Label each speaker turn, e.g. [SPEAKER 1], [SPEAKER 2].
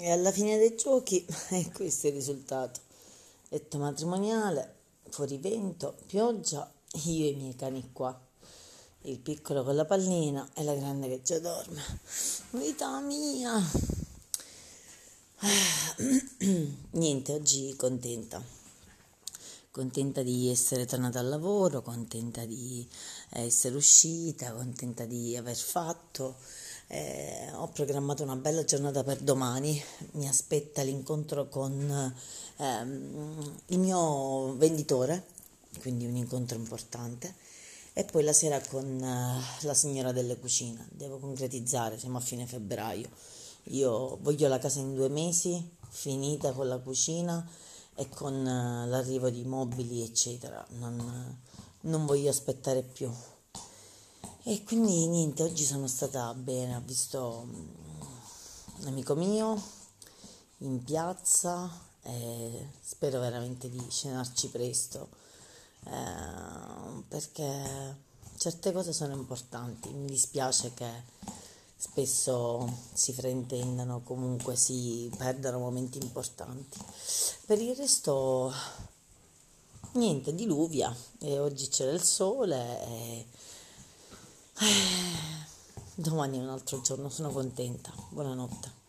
[SPEAKER 1] E alla fine dei giochi è questo il risultato. Letto matrimoniale, fuori vento, pioggia, io e i miei cani qua. Il piccolo con la pallina e la grande che già dorme. Vita mia! Niente, oggi contenta. Contenta di essere tornata al lavoro, contenta di essere uscita, contenta di aver fatto eh, ho programmato una bella giornata per domani, mi aspetta l'incontro con ehm, il mio venditore, quindi un incontro importante, e poi la sera con eh, la signora delle cucine. Devo concretizzare, siamo a fine febbraio. Io voglio la casa in due mesi, finita con la cucina e con eh, l'arrivo di mobili, eccetera. Non, non voglio aspettare più. E quindi niente, oggi sono stata bene, ho visto mm, un amico mio in piazza e spero veramente di scenarci presto eh, perché certe cose sono importanti, mi dispiace che spesso si fraintendano, comunque si perdano momenti importanti. Per il resto niente, diluvia e oggi c'era il sole e Domani è un altro giorno, sono contenta. Buonanotte.